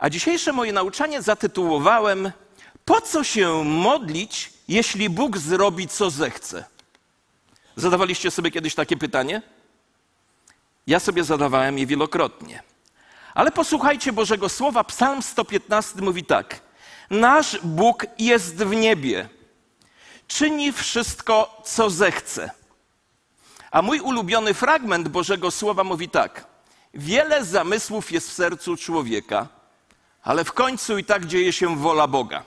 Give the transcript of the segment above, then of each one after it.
A dzisiejsze moje nauczanie zatytułowałem Po co się modlić, jeśli Bóg zrobi co zechce? Zadawaliście sobie kiedyś takie pytanie? Ja sobie zadawałem je wielokrotnie. Ale posłuchajcie Bożego Słowa. Psalm 115 mówi tak. Nasz Bóg jest w niebie. Czyni wszystko, co zechce. A mój ulubiony fragment Bożego Słowa mówi tak. Wiele zamysłów jest w sercu człowieka, ale w końcu i tak dzieje się wola Boga.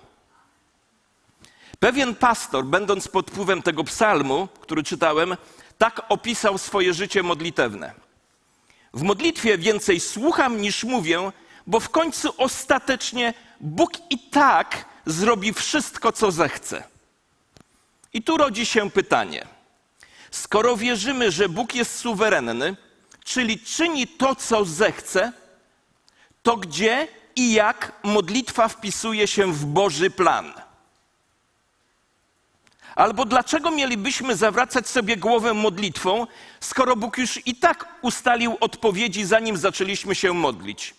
Pewien pastor, będąc pod wpływem tego psalmu, który czytałem, tak opisał swoje życie modlitewne. W modlitwie więcej słucham niż mówię, bo w końcu ostatecznie Bóg i tak zrobi wszystko, co zechce. I tu rodzi się pytanie: skoro wierzymy, że Bóg jest suwerenny, czyli czyni to, co zechce, to gdzie i jak modlitwa wpisuje się w Boży plan? Albo dlaczego mielibyśmy zawracać sobie głowę modlitwą, skoro Bóg już i tak ustalił odpowiedzi, zanim zaczęliśmy się modlić?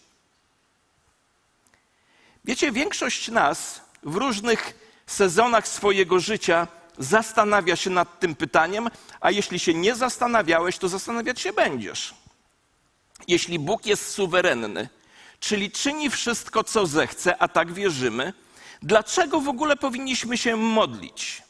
Wiecie, większość nas w różnych sezonach swojego życia zastanawia się nad tym pytaniem, a jeśli się nie zastanawiałeś, to zastanawiać się będziesz. Jeśli Bóg jest suwerenny, czyli czyni wszystko, co zechce, a tak wierzymy, dlaczego w ogóle powinniśmy się modlić?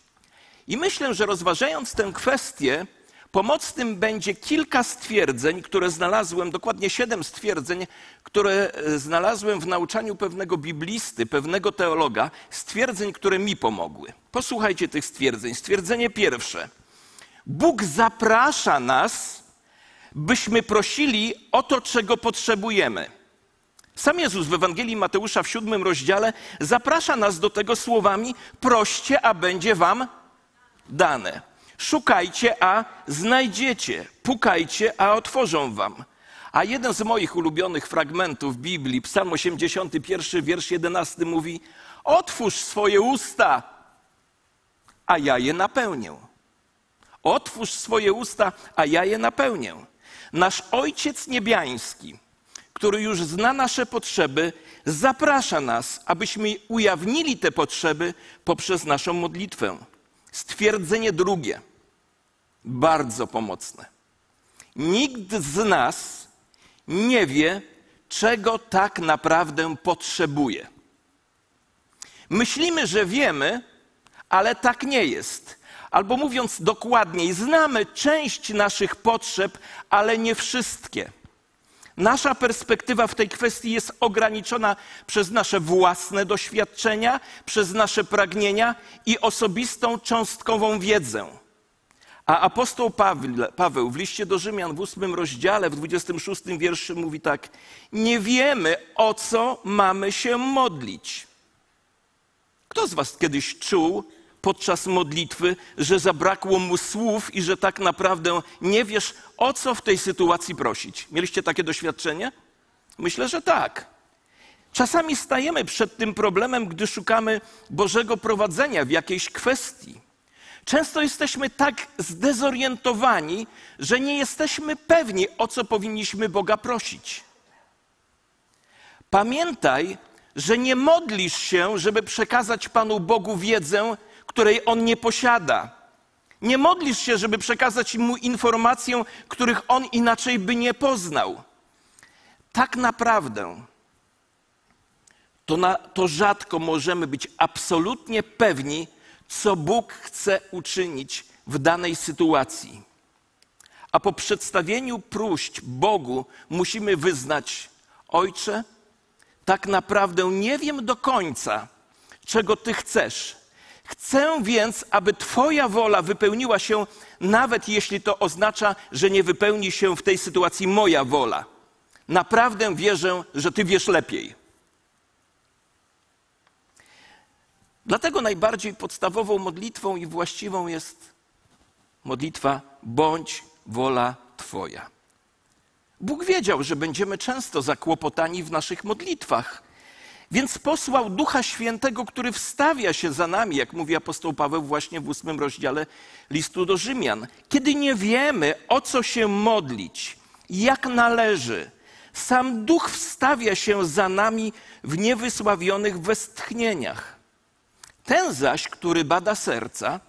I myślę, że rozważając tę kwestię, pomocnym będzie kilka stwierdzeń, które znalazłem, dokładnie siedem stwierdzeń, które e, znalazłem w nauczaniu pewnego biblisty, pewnego teologa, stwierdzeń, które mi pomogły. Posłuchajcie tych stwierdzeń. Stwierdzenie pierwsze. Bóg zaprasza nas, byśmy prosili o to, czego potrzebujemy. Sam Jezus w Ewangelii Mateusza w siódmym rozdziale zaprasza nas do tego słowami: proście, a będzie wam dane. Szukajcie, a znajdziecie. Pukajcie, a otworzą wam. A jeden z moich ulubionych fragmentów Biblii, Psalm 81, wiersz 11 mówi: Otwórz swoje usta, a ja je napełnię. Otwórz swoje usta, a ja je napełnię. Nasz Ojciec Niebiański, który już zna nasze potrzeby, zaprasza nas, abyśmy ujawnili te potrzeby poprzez naszą modlitwę. Stwierdzenie drugie, bardzo pomocne. Nikt z nas nie wie, czego tak naprawdę potrzebuje. Myślimy, że wiemy, ale tak nie jest. Albo mówiąc dokładniej, znamy część naszych potrzeb, ale nie wszystkie. Nasza perspektywa w tej kwestii jest ograniczona przez nasze własne doświadczenia, przez nasze pragnienia i osobistą cząstkową wiedzę. A apostoł Paweł w liście do Rzymian w ósmym rozdziale, w 26 wierszu mówi tak: Nie wiemy, o co mamy się modlić. Kto z Was kiedyś czuł, podczas modlitwy, że zabrakło mu słów i że tak naprawdę nie wiesz, o co w tej sytuacji prosić. Mieliście takie doświadczenie? Myślę, że tak. Czasami stajemy przed tym problemem, gdy szukamy Bożego prowadzenia w jakiejś kwestii. Często jesteśmy tak zdezorientowani, że nie jesteśmy pewni, o co powinniśmy Boga prosić. Pamiętaj, że nie modlisz się, żeby przekazać Panu Bogu wiedzę, której on nie posiada. Nie modlisz się, żeby przekazać mu informacje, których on inaczej by nie poznał. Tak naprawdę to, na, to rzadko możemy być absolutnie pewni, co Bóg chce uczynić w danej sytuacji. A po przedstawieniu próśb Bogu musimy wyznać: Ojcze, tak naprawdę nie wiem do końca, czego Ty chcesz Chcę więc, aby Twoja wola wypełniła się, nawet jeśli to oznacza, że nie wypełni się w tej sytuacji moja wola. Naprawdę wierzę, że Ty wiesz lepiej. Dlatego najbardziej podstawową modlitwą i właściwą jest modlitwa bądź wola Twoja. Bóg wiedział, że będziemy często zakłopotani w naszych modlitwach. Więc posłał Ducha Świętego, który wstawia się za nami, jak mówi apostoł Paweł właśnie w ósmym rozdziale listu do Rzymian. Kiedy nie wiemy, o co się modlić, jak należy, Sam Duch wstawia się za nami w niewysławionych westchnieniach. Ten zaś, który bada serca,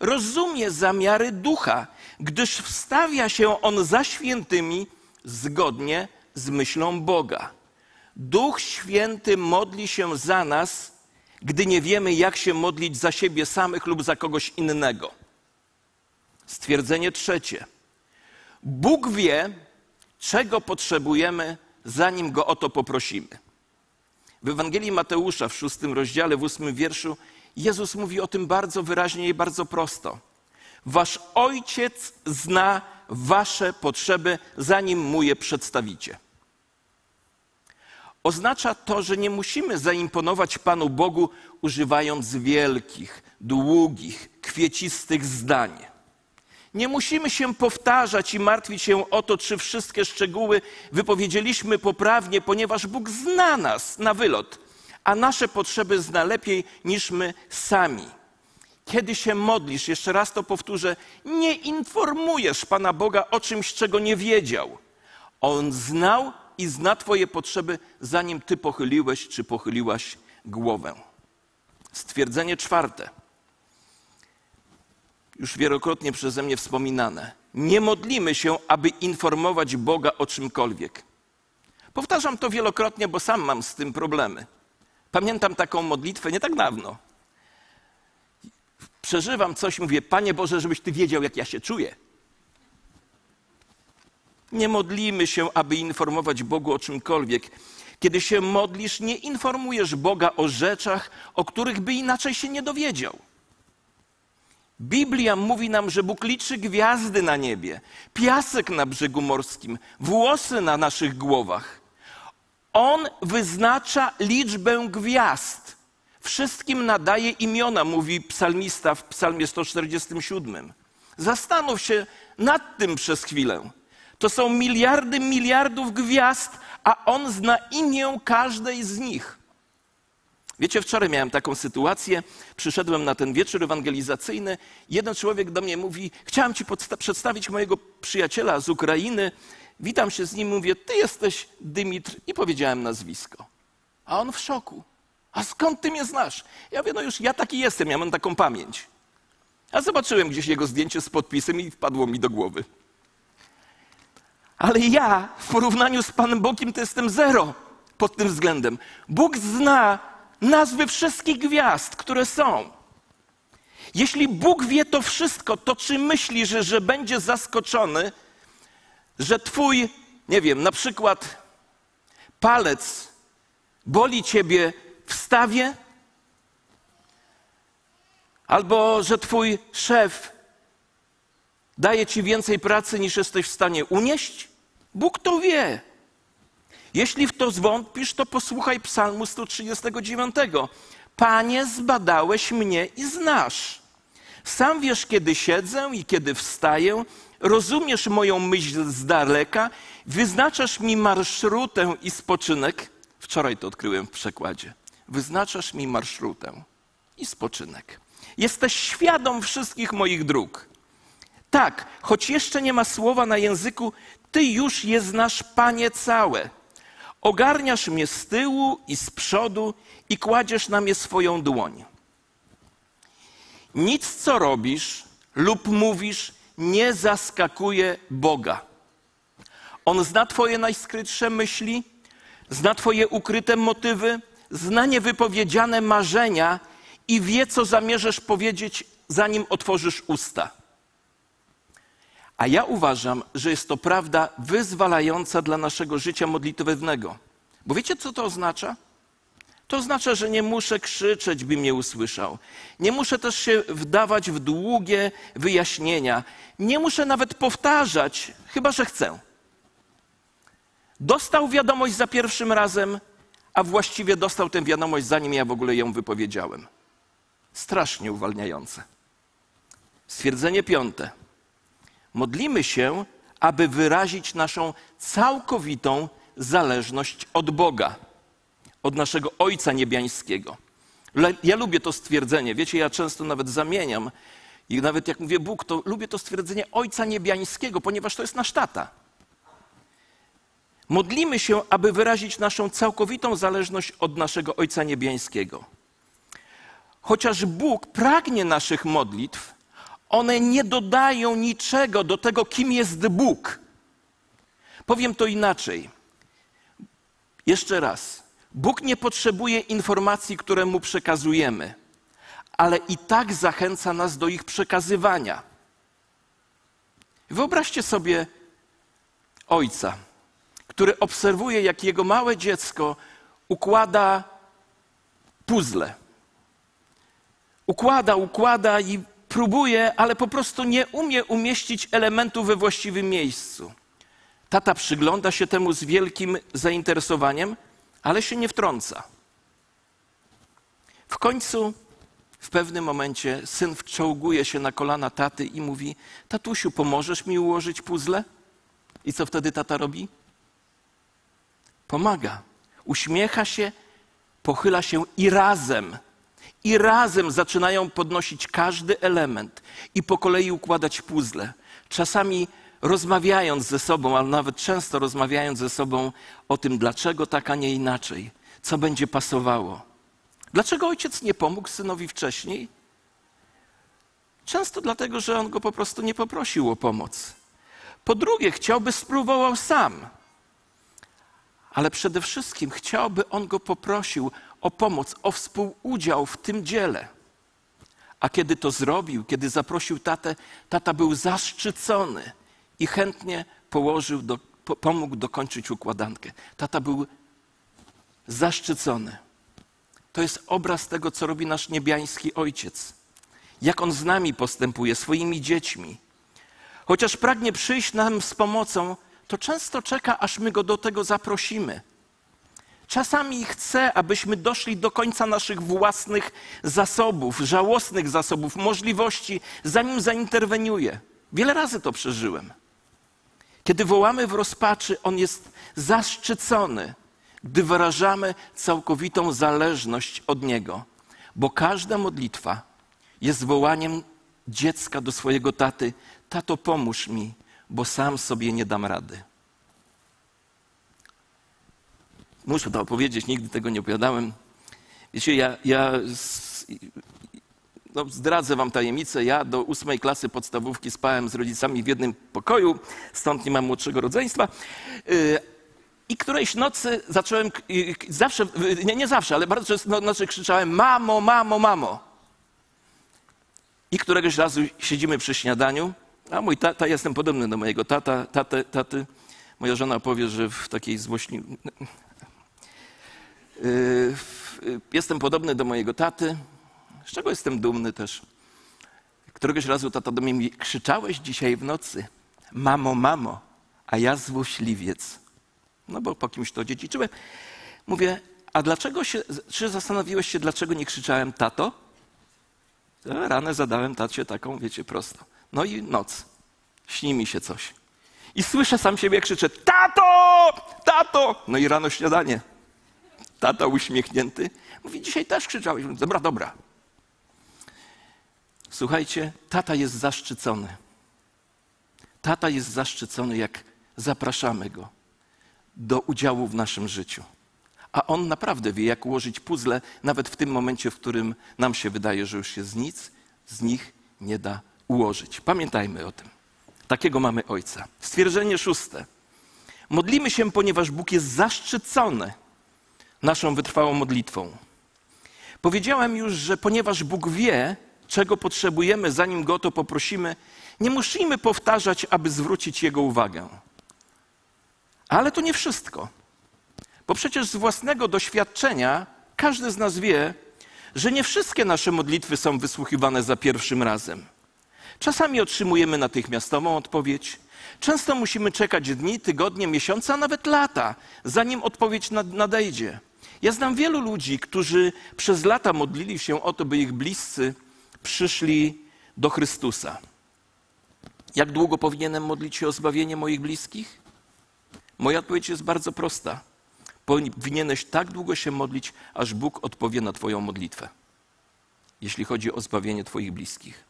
rozumie zamiary Ducha, gdyż wstawia się on za świętymi zgodnie z myślą Boga. Duch Święty modli się za nas, gdy nie wiemy, jak się modlić za siebie samych lub za kogoś innego. Stwierdzenie trzecie. Bóg wie, czego potrzebujemy, zanim go o to poprosimy. W Ewangelii Mateusza w szóstym rozdziale, w ósmym wierszu, Jezus mówi o tym bardzo wyraźnie i bardzo prosto. Wasz ojciec zna wasze potrzeby, zanim mu je przedstawicie. Oznacza to, że nie musimy zaimponować Panu Bogu, używając wielkich, długich, kwiecistych zdań. Nie musimy się powtarzać i martwić się o to, czy wszystkie szczegóły wypowiedzieliśmy poprawnie, ponieważ Bóg zna nas na wylot, a nasze potrzeby zna lepiej niż my sami. Kiedy się modlisz, jeszcze raz to powtórzę, nie informujesz Pana Boga o czymś, czego nie wiedział. On znał i zna Twoje potrzeby, zanim Ty pochyliłeś czy pochyliłaś głowę. Stwierdzenie czwarte już wielokrotnie przeze mnie wspominane. Nie modlimy się, aby informować Boga o czymkolwiek. Powtarzam to wielokrotnie, bo sam mam z tym problemy. Pamiętam taką modlitwę nie tak dawno. Przeżywam coś, mówię, Panie Boże, żebyś Ty wiedział, jak ja się czuję. Nie modlimy się, aby informować Bogu o czymkolwiek. Kiedy się modlisz, nie informujesz Boga o rzeczach, o których by inaczej się nie dowiedział. Biblia mówi nam, że Bóg liczy gwiazdy na niebie, piasek na brzegu morskim, włosy na naszych głowach. On wyznacza liczbę gwiazd. Wszystkim nadaje imiona, mówi psalmista w psalmie 147. Zastanów się nad tym przez chwilę. To są miliardy miliardów gwiazd, a on zna imię każdej z nich. Wiecie, wczoraj miałem taką sytuację, przyszedłem na ten wieczór ewangelizacyjny. Jeden człowiek do mnie mówi: Chciałem Ci przedstawić mojego przyjaciela z Ukrainy. Witam się z nim, mówię: Ty jesteś Dymitr, i powiedziałem nazwisko. A on w szoku. A skąd ty mnie znasz? Ja wiem, no już ja taki jestem, ja mam taką pamięć. A zobaczyłem gdzieś jego zdjęcie z podpisem i wpadło mi do głowy. Ale ja w porównaniu z Panem Bogiem to jestem zero pod tym względem. Bóg zna nazwy wszystkich gwiazd, które są. Jeśli Bóg wie to wszystko, to czy myślisz, że, że będzie zaskoczony, że twój, nie wiem, na przykład palec boli ciebie w stawie? Albo że twój szef daje ci więcej pracy niż jesteś w stanie unieść? Bóg to wie. Jeśli w to zwątpisz, to posłuchaj Psalmu 139. Panie, zbadałeś mnie i znasz. Sam wiesz, kiedy siedzę i kiedy wstaję, rozumiesz moją myśl z daleka, wyznaczasz mi marszrutę i spoczynek. Wczoraj to odkryłem w przekładzie. Wyznaczasz mi marszrutę i spoczynek. Jesteś świadom wszystkich moich dróg. Tak, choć jeszcze nie ma słowa na języku, Ty już je znasz, Panie, całe. Ogarniasz mnie z tyłu i z przodu i kładziesz na mnie swoją dłoń. Nic, co robisz lub mówisz, nie zaskakuje Boga. On zna Twoje najskrytsze myśli, zna Twoje ukryte motywy, zna niewypowiedziane marzenia i wie, co zamierzasz powiedzieć, zanim otworzysz usta. A ja uważam, że jest to prawda wyzwalająca dla naszego życia modlitewnego. Bo wiecie, co to oznacza? To oznacza, że nie muszę krzyczeć, by mnie usłyszał. Nie muszę też się wdawać w długie wyjaśnienia. Nie muszę nawet powtarzać, chyba że chcę. Dostał wiadomość za pierwszym razem, a właściwie dostał tę wiadomość, zanim ja w ogóle ją wypowiedziałem. Strasznie uwalniające. Stwierdzenie piąte. Modlimy się, aby wyrazić naszą całkowitą zależność od Boga, od naszego Ojca Niebiańskiego. Ja lubię to stwierdzenie. Wiecie, ja często nawet zamieniam i nawet jak mówię Bóg, to lubię to stwierdzenie Ojca Niebiańskiego, ponieważ to jest nasz tata. Modlimy się, aby wyrazić naszą całkowitą zależność od naszego Ojca Niebiańskiego. Chociaż Bóg pragnie naszych modlitw, one nie dodają niczego do tego, kim jest Bóg. Powiem to inaczej. Jeszcze raz. Bóg nie potrzebuje informacji, które mu przekazujemy, ale i tak zachęca nas do ich przekazywania. Wyobraźcie sobie ojca, który obserwuje, jak jego małe dziecko układa puzzle. Układa, układa i próbuje, ale po prostu nie umie umieścić elementów we właściwym miejscu. Tata przygląda się temu z wielkim zainteresowaniem, ale się nie wtrąca. W końcu, w pewnym momencie, syn wczołguje się na kolana taty i mówi: Tatusiu, pomożesz mi ułożyć puzzle? I co wtedy tata robi? Pomaga. Uśmiecha się, pochyla się i razem, i razem zaczynają podnosić każdy element i po kolei układać puzzle. Czasami rozmawiając ze sobą, ale nawet często rozmawiając ze sobą o tym, dlaczego tak, a nie inaczej, co będzie pasowało. Dlaczego ojciec nie pomógł synowi wcześniej? Często dlatego, że on go po prostu nie poprosił o pomoc. Po drugie, chciałby spróbował sam. Ale przede wszystkim chciałby on go poprosił o pomoc, o współudział w tym dziele. A kiedy to zrobił, kiedy zaprosił tatę, tata był zaszczycony i chętnie położył, do, pomógł dokończyć układankę. Tata był zaszczycony. To jest obraz tego, co robi nasz niebiański ojciec. Jak on z nami postępuje, swoimi dziećmi. Chociaż pragnie przyjść nam z pomocą, to często czeka, aż my go do tego zaprosimy. Czasami chce, abyśmy doszli do końca naszych własnych zasobów, żałosnych zasobów, możliwości, zanim zainterweniuje. Wiele razy to przeżyłem. Kiedy wołamy w rozpaczy, On jest zaszczycony, gdy wyrażamy całkowitą zależność od Niego, bo każda modlitwa jest wołaniem dziecka do swojego taty: Tato, pomóż mi, bo sam sobie nie dam rady. Muszę to opowiedzieć, nigdy tego nie opowiadałem. Wiecie, ja, ja no, zdradzę wam tajemnicę, ja do ósmej klasy podstawówki spałem z rodzicami w jednym pokoju, stąd nie mam młodszego rodzeństwa. Y, I którejś nocy zacząłem, zawsze, nie, nie zawsze, ale bardzo często nocy krzyczałem mamo, mamo, mamo. I któregoś razu siedzimy przy śniadaniu, a mój tata, jestem podobny do mojego tata, taty, taty. Moja żona powie, że w takiej złośni... Y, jestem podobny do mojego taty, z czego jestem dumny też. Któregoś razu tata do mnie mówi, krzyczałeś dzisiaj w nocy, mamo, mamo, a ja złośliwiec. No bo po kimś to dziedziczyłem. Mówię, a dlaczego się, czy zastanowiłeś się, dlaczego nie krzyczałem tato? Ranę zadałem tacie taką, wiecie, prosto. No i noc. Śni mi się coś. I słyszę sam siebie, krzyczę, tato, tato! No i rano śniadanie. Tata uśmiechnięty. Mówi, dzisiaj też krzyczałeś. Dobra, dobra. Słuchajcie, tata jest zaszczycony. Tata jest zaszczycony, jak zapraszamy go do udziału w naszym życiu. A on naprawdę wie, jak ułożyć puzzle, nawet w tym momencie, w którym nam się wydaje, że już się z nic z nich nie da ułożyć. Pamiętajmy o tym. Takiego mamy Ojca. Stwierdzenie szóste. Modlimy się, ponieważ Bóg jest zaszczycony naszą wytrwałą modlitwą. Powiedziałem już, że ponieważ Bóg wie, czego potrzebujemy, zanim go to poprosimy, nie musimy powtarzać, aby zwrócić jego uwagę. Ale to nie wszystko. Bo przecież z własnego doświadczenia każdy z nas wie, że nie wszystkie nasze modlitwy są wysłuchiwane za pierwszym razem. Czasami otrzymujemy natychmiastową odpowiedź, często musimy czekać dni, tygodnie, miesiące, a nawet lata, zanim odpowiedź nadejdzie. Ja znam wielu ludzi, którzy przez lata modlili się o to, by ich bliscy przyszli do Chrystusa. Jak długo powinienem modlić się o zbawienie moich bliskich? Moja odpowiedź jest bardzo prosta. Powinieneś tak długo się modlić, aż Bóg odpowie na Twoją modlitwę, jeśli chodzi o zbawienie Twoich bliskich.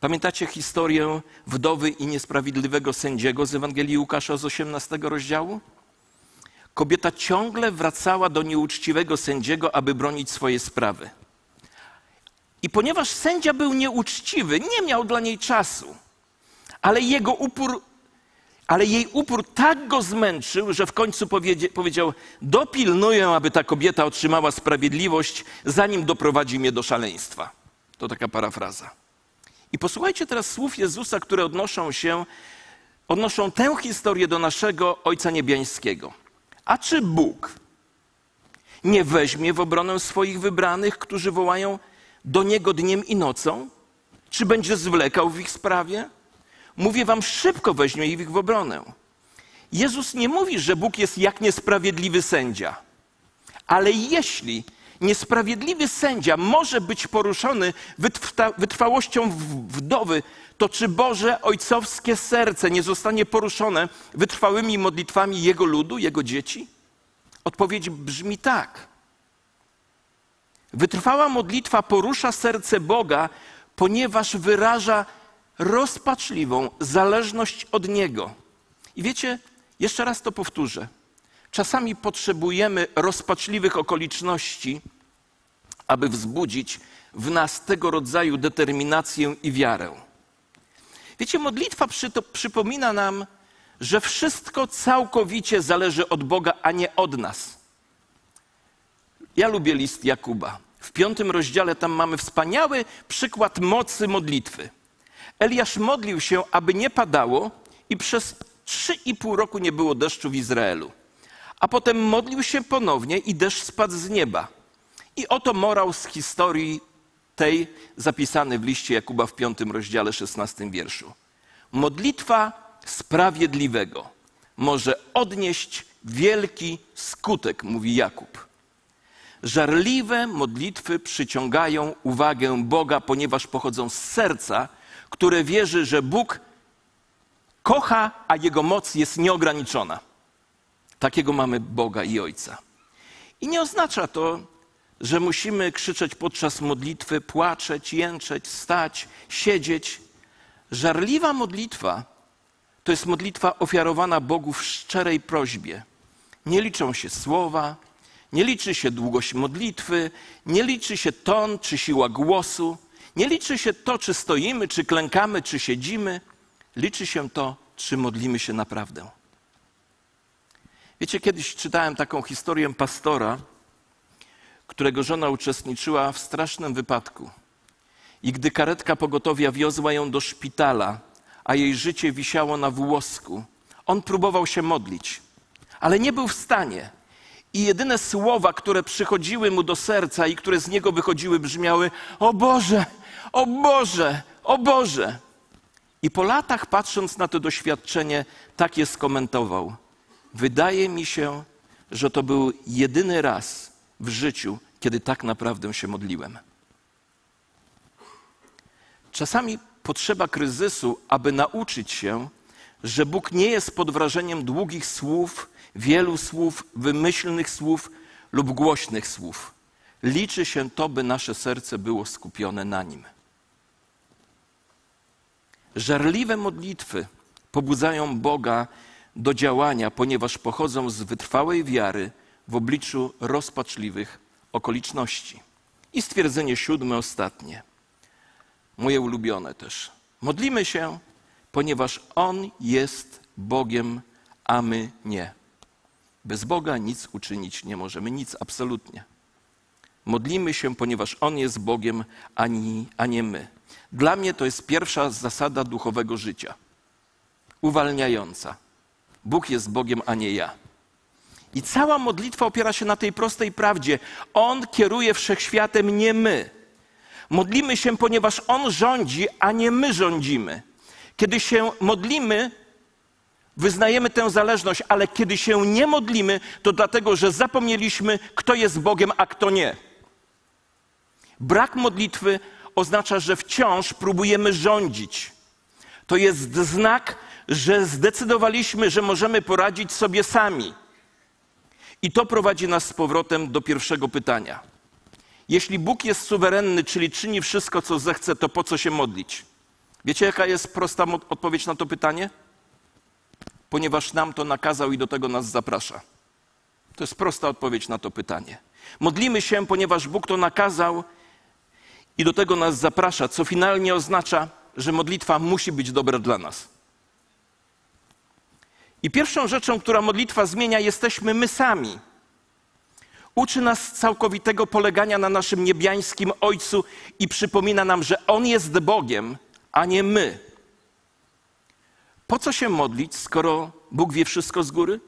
Pamiętacie historię wdowy i niesprawiedliwego sędziego z Ewangelii Łukasza z 18 rozdziału? Kobieta ciągle wracała do nieuczciwego sędziego, aby bronić swoje sprawy. I ponieważ sędzia był nieuczciwy, nie miał dla niej czasu, ale jego upór, ale jej upór tak go zmęczył, że w końcu powiedział: Dopilnuję, aby ta kobieta otrzymała sprawiedliwość, zanim doprowadzi mnie do szaleństwa. To taka parafraza. I posłuchajcie teraz słów Jezusa, które odnoszą się, odnoszą tę historię do naszego Ojca Niebiańskiego. A czy Bóg nie weźmie w obronę swoich wybranych, którzy wołają do Niego dniem i nocą? Czy będzie zwlekał w ich sprawie? Mówię wam, szybko weźmie ich w obronę. Jezus nie mówi, że Bóg jest jak niesprawiedliwy sędzia. Ale jeśli niesprawiedliwy sędzia może być poruszony wytrwałością wdowy, to czy Boże ojcowskie serce nie zostanie poruszone wytrwałymi modlitwami Jego ludu, Jego dzieci? Odpowiedź brzmi tak. Wytrwała modlitwa porusza serce Boga, ponieważ wyraża rozpaczliwą zależność od Niego. I wiecie, jeszcze raz to powtórzę. Czasami potrzebujemy rozpaczliwych okoliczności, aby wzbudzić w nas tego rodzaju determinację i wiarę. Wiecie, modlitwa przy przypomina nam, że wszystko całkowicie zależy od Boga, a nie od nas. Ja lubię list Jakuba. W piątym rozdziale tam mamy wspaniały przykład mocy modlitwy. Eliasz modlił się, aby nie padało i przez trzy i pół roku nie było deszczu w Izraelu. A potem modlił się ponownie i deszcz spadł z nieba. I oto morał z historii tej zapisany w liście Jakuba w piątym rozdziale, szesnastym wierszu. Modlitwa sprawiedliwego może odnieść wielki skutek, mówi Jakub. Żarliwe modlitwy przyciągają uwagę Boga, ponieważ pochodzą z serca, które wierzy, że Bóg kocha, a Jego moc jest nieograniczona. Takiego mamy Boga i Ojca. I nie oznacza to, że musimy krzyczeć podczas modlitwy, płaczeć, jęczeć, stać, siedzieć. Żarliwa modlitwa to jest modlitwa ofiarowana Bogu w szczerej prośbie. Nie liczą się słowa, nie liczy się długość modlitwy, nie liczy się ton czy siła głosu, nie liczy się to, czy stoimy, czy klękamy, czy siedzimy. Liczy się to, czy modlimy się naprawdę. Wiecie, kiedyś czytałem taką historię pastora, którego żona uczestniczyła w strasznym wypadku. I gdy karetka pogotowia wiozła ją do szpitala, a jej życie wisiało na włosku, on próbował się modlić, ale nie był w stanie. I jedyne słowa, które przychodziły mu do serca i które z niego wychodziły, brzmiały: O Boże, o Boże, o Boże. I po latach, patrząc na to doświadczenie, tak je skomentował. Wydaje mi się, że to był jedyny raz w życiu, kiedy tak naprawdę się modliłem. Czasami potrzeba kryzysu, aby nauczyć się, że Bóg nie jest pod wrażeniem długich słów, wielu słów, wymyślnych słów lub głośnych słów. Liczy się to, by nasze serce było skupione na Nim. Żarliwe modlitwy pobudzają Boga do działania, ponieważ pochodzą z wytrwałej wiary w obliczu rozpaczliwych okoliczności. I stwierdzenie siódme, ostatnie, moje ulubione też. Modlimy się, ponieważ On jest Bogiem, a my nie. Bez Boga nic uczynić nie możemy, nic absolutnie. Modlimy się, ponieważ On jest Bogiem, ani, a nie my. Dla mnie to jest pierwsza zasada duchowego życia. Uwalniająca. Bóg jest Bogiem, a nie ja. I cała modlitwa opiera się na tej prostej prawdzie. On kieruje wszechświatem, nie my. Modlimy się, ponieważ On rządzi, a nie my rządzimy. Kiedy się modlimy, wyznajemy tę zależność, ale kiedy się nie modlimy, to dlatego, że zapomnieliśmy, kto jest Bogiem, a kto nie. Brak modlitwy oznacza, że wciąż próbujemy rządzić. To jest znak, że zdecydowaliśmy, że możemy poradzić sobie sami. I to prowadzi nas z powrotem do pierwszego pytania. Jeśli Bóg jest suwerenny, czyli czyni wszystko, co zechce, to po co się modlić? Wiecie, jaka jest prosta odpowiedź na to pytanie? Ponieważ nam to nakazał i do tego nas zaprasza. To jest prosta odpowiedź na to pytanie. Modlimy się, ponieważ Bóg to nakazał i do tego nas zaprasza, co finalnie oznacza, że modlitwa musi być dobra dla nas. I pierwszą rzeczą, która modlitwa zmienia, jesteśmy my sami. Uczy nas całkowitego polegania na naszym niebiańskim Ojcu i przypomina nam, że On jest Bogiem, a nie my. Po co się modlić, skoro Bóg wie wszystko z góry?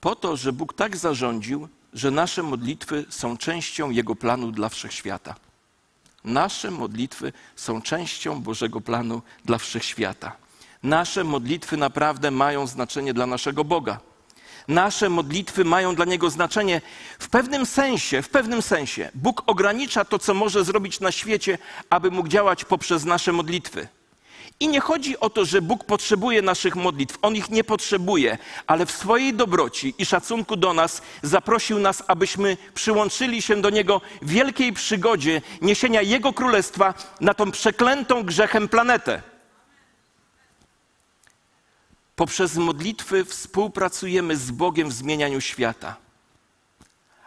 Po to, że Bóg tak zarządził, że nasze modlitwy są częścią Jego planu dla wszechświata. Nasze modlitwy są częścią Bożego planu dla wszechświata. Nasze modlitwy naprawdę mają znaczenie dla naszego Boga. Nasze modlitwy mają dla Niego znaczenie w pewnym sensie, w pewnym sensie. Bóg ogranicza to, co może zrobić na świecie, aby mógł działać poprzez nasze modlitwy. I nie chodzi o to, że Bóg potrzebuje naszych modlitw. On ich nie potrzebuje, ale w swojej dobroci i szacunku do nas zaprosił nas, abyśmy przyłączyli się do Niego w wielkiej przygodzie niesienia Jego królestwa na tą przeklętą grzechem planetę. Poprzez modlitwy współpracujemy z Bogiem w zmienianiu świata.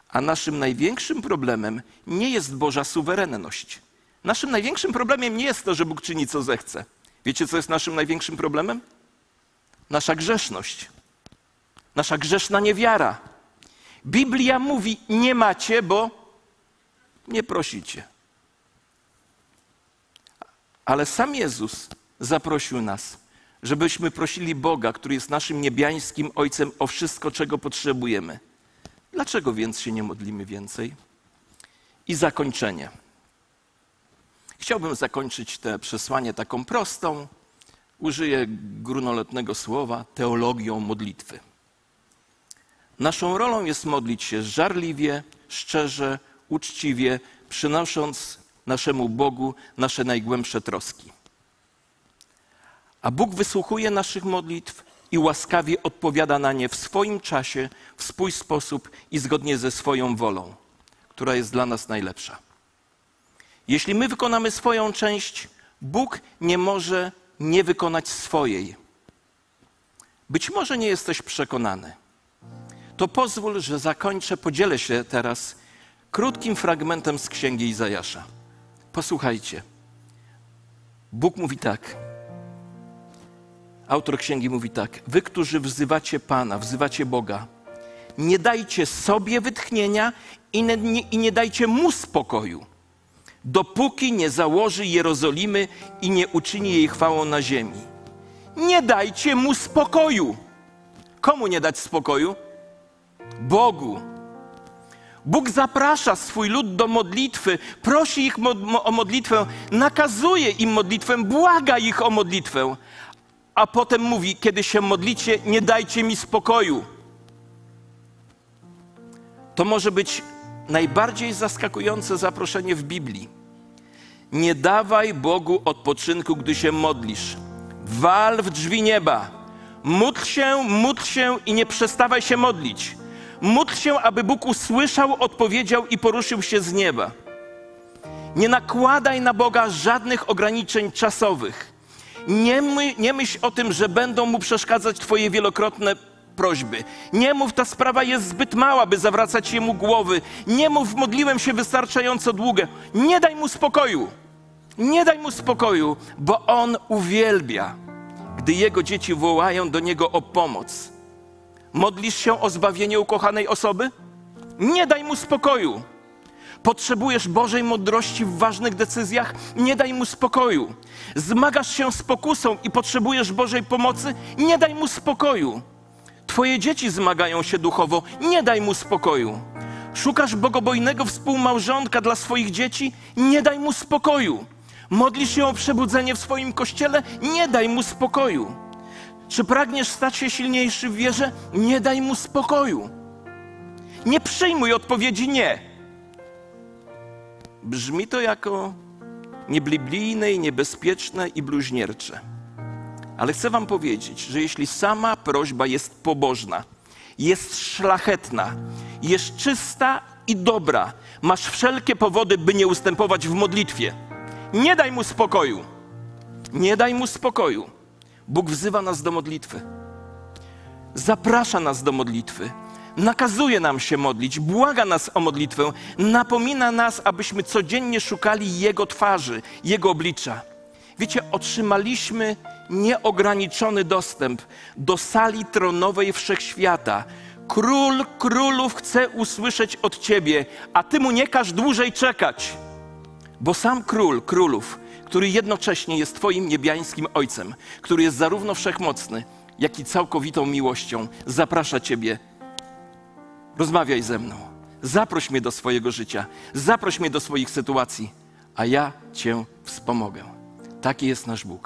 A naszym największym problemem nie jest Boża suwerenność. Naszym największym problemem nie jest to, że Bóg czyni co zechce. Wiecie, co jest naszym największym problemem? Nasza grzeszność, nasza grzeszna niewiara. Biblia mówi: Nie macie, bo nie prosicie. Ale sam Jezus zaprosił nas, żebyśmy prosili Boga, który jest naszym niebiańskim Ojcem, o wszystko, czego potrzebujemy. Dlaczego więc się nie modlimy więcej? I zakończenie. Chciałbym zakończyć te przesłanie taką prostą, użyję grunoletnego słowa, teologią modlitwy. Naszą rolą jest modlić się żarliwie, szczerze, uczciwie, przynosząc naszemu Bogu nasze najgłębsze troski. A Bóg wysłuchuje naszych modlitw i łaskawie odpowiada na nie w swoim czasie, w swój sposób i zgodnie ze swoją wolą, która jest dla nas najlepsza. Jeśli my wykonamy swoją część, Bóg nie może nie wykonać swojej. Być może nie jesteś przekonany. To pozwól, że zakończę, podzielę się teraz krótkim fragmentem z księgi Izajasza. Posłuchajcie. Bóg mówi tak. Autor księgi mówi tak: Wy, którzy wzywacie Pana, wzywacie Boga, nie dajcie sobie wytchnienia i nie, nie, i nie dajcie mu spokoju dopóki nie założy Jerozolimy i nie uczyni jej chwałą na ziemi. Nie dajcie mu spokoju. Komu nie dać spokoju? Bogu. Bóg zaprasza swój lud do modlitwy, prosi ich o modlitwę, nakazuje im modlitwę, błaga ich o modlitwę, a potem mówi: Kiedy się modlicie, nie dajcie mi spokoju. To może być najbardziej zaskakujące zaproszenie w Biblii. Nie dawaj Bogu odpoczynku, gdy się modlisz. Wal w drzwi nieba. Módl się, módl się i nie przestawaj się modlić. Módl się, aby Bóg usłyszał, odpowiedział i poruszył się z nieba. Nie nakładaj na Boga żadnych ograniczeń czasowych. Nie, my, nie myśl o tym, że będą mu przeszkadzać Twoje wielokrotne prośby. Nie mów, ta sprawa jest zbyt mała, by zawracać jemu głowy. Nie mów, modliłem się wystarczająco długo. Nie daj mu spokoju. Nie daj mu spokoju, bo on uwielbia, gdy jego dzieci wołają do niego o pomoc. Modlisz się o zbawienie ukochanej osoby? Nie daj mu spokoju. Potrzebujesz Bożej mądrości w ważnych decyzjach? Nie daj mu spokoju. Zmagasz się z pokusą i potrzebujesz Bożej pomocy? Nie daj mu spokoju. Twoje dzieci zmagają się duchowo, nie daj mu spokoju. Szukasz bogobojnego współmałżonka dla swoich dzieci, nie daj mu spokoju. Modlisz się o przebudzenie w swoim kościele, nie daj mu spokoju. Czy pragniesz stać się silniejszy w wierze? Nie daj mu spokoju. Nie przyjmuj odpowiedzi nie. Brzmi to jako niebiblijne i niebezpieczne i bluźniercze. Ale chcę Wam powiedzieć, że jeśli sama prośba jest pobożna, jest szlachetna, jest czysta i dobra, masz wszelkie powody, by nie ustępować w modlitwie. Nie daj mu spokoju. Nie daj mu spokoju. Bóg wzywa nas do modlitwy. Zaprasza nas do modlitwy. Nakazuje nam się modlić, błaga nas o modlitwę, napomina nas, abyśmy codziennie szukali Jego twarzy, Jego oblicza. Wiecie, otrzymaliśmy nieograniczony dostęp do sali tronowej wszechświata. Król królów chce usłyszeć od Ciebie, a Ty mu nie każ dłużej czekać. Bo sam król królów, który jednocześnie jest Twoim niebiańskim Ojcem, który jest zarówno wszechmocny, jak i całkowitą miłością, zaprasza Ciebie. Rozmawiaj ze mną. Zaproś mnie do swojego życia, zaproś mnie do swoich sytuacji, a ja Cię wspomogę. Taki jest nasz Bóg.